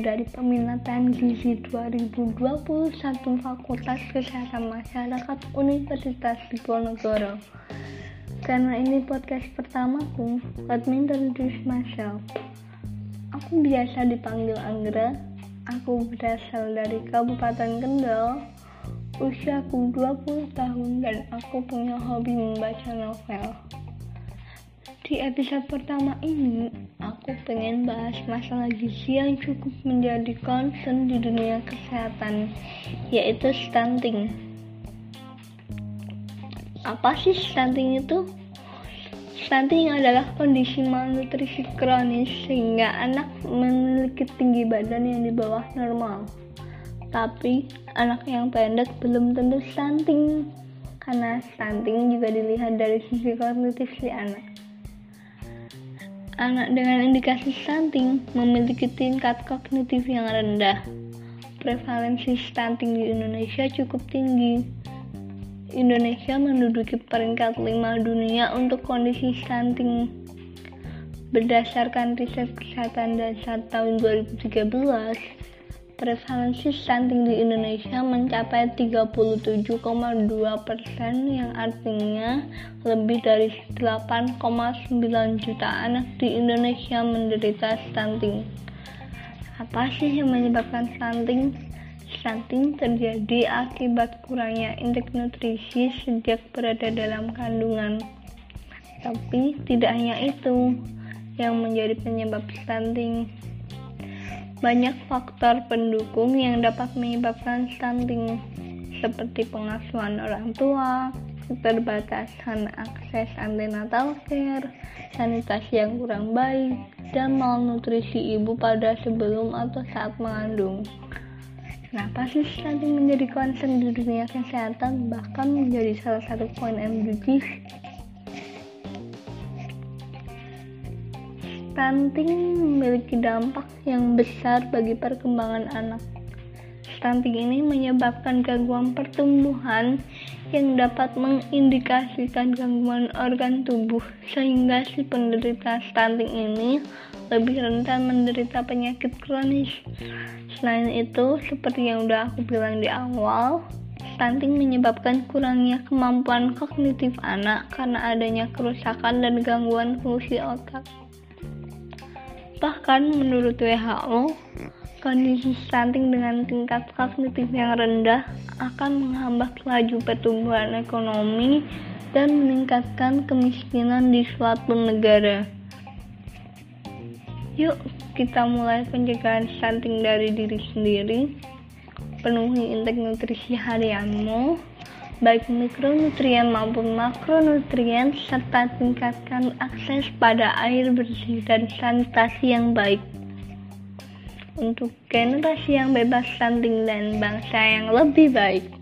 dari peminatan gizi 2021 Fakultas Kesehatan Masyarakat Universitas Diponegoro. Karena ini podcast pertamaku, let me introduce myself. Aku biasa dipanggil Anggra. Aku berasal dari Kabupaten Kendal. Usiaku 20 tahun dan aku punya hobi membaca novel. Di episode pertama ini, aku pengen bahas masalah gizi yang cukup menjadi concern di dunia kesehatan, yaitu stunting. Apa sih stunting itu? Stunting adalah kondisi malnutrisi kronis sehingga anak memiliki tinggi badan yang di bawah normal. Tapi anak yang pendek belum tentu stunting karena stunting juga dilihat dari sisi kognitif si anak. Anak dengan indikasi stunting memiliki tingkat kognitif yang rendah. Prevalensi stunting di Indonesia cukup tinggi. Indonesia menduduki peringkat 5 dunia untuk kondisi stunting. Berdasarkan riset kesehatan dasar tahun 2013, prevalensi stunting di Indonesia mencapai 37,2 persen yang artinya lebih dari 8,9 juta anak di Indonesia menderita stunting. Apa sih yang menyebabkan stunting? Stunting terjadi akibat kurangnya intake nutrisi sejak berada dalam kandungan. Tapi tidak hanya itu yang menjadi penyebab stunting banyak faktor pendukung yang dapat menyebabkan stunting, seperti pengasuhan orang tua, keterbatasan akses antenatal care, sanitasi yang kurang baik, dan malnutrisi ibu pada sebelum atau saat mengandung. Kenapa sih stunting menjadi concern di dunia kesehatan bahkan menjadi salah satu poin MDGs Stunting memiliki dampak yang besar bagi perkembangan anak. Stunting ini menyebabkan gangguan pertumbuhan yang dapat mengindikasikan gangguan organ tubuh sehingga si penderita stunting ini lebih rentan menderita penyakit kronis. Selain itu, seperti yang udah aku bilang di awal, stunting menyebabkan kurangnya kemampuan kognitif anak karena adanya kerusakan dan gangguan fungsi otak. Bahkan menurut WHO, kondisi stunting dengan tingkat kognitif yang rendah akan menghambat laju pertumbuhan ekonomi dan meningkatkan kemiskinan di suatu negara. Yuk, kita mulai pencegahan stunting dari diri sendiri. Penuhi intake nutrisi harianmu baik mikronutrien maupun makronutrien serta tingkatkan akses pada air bersih dan sanitasi yang baik untuk generasi yang bebas stunting dan bangsa yang lebih baik.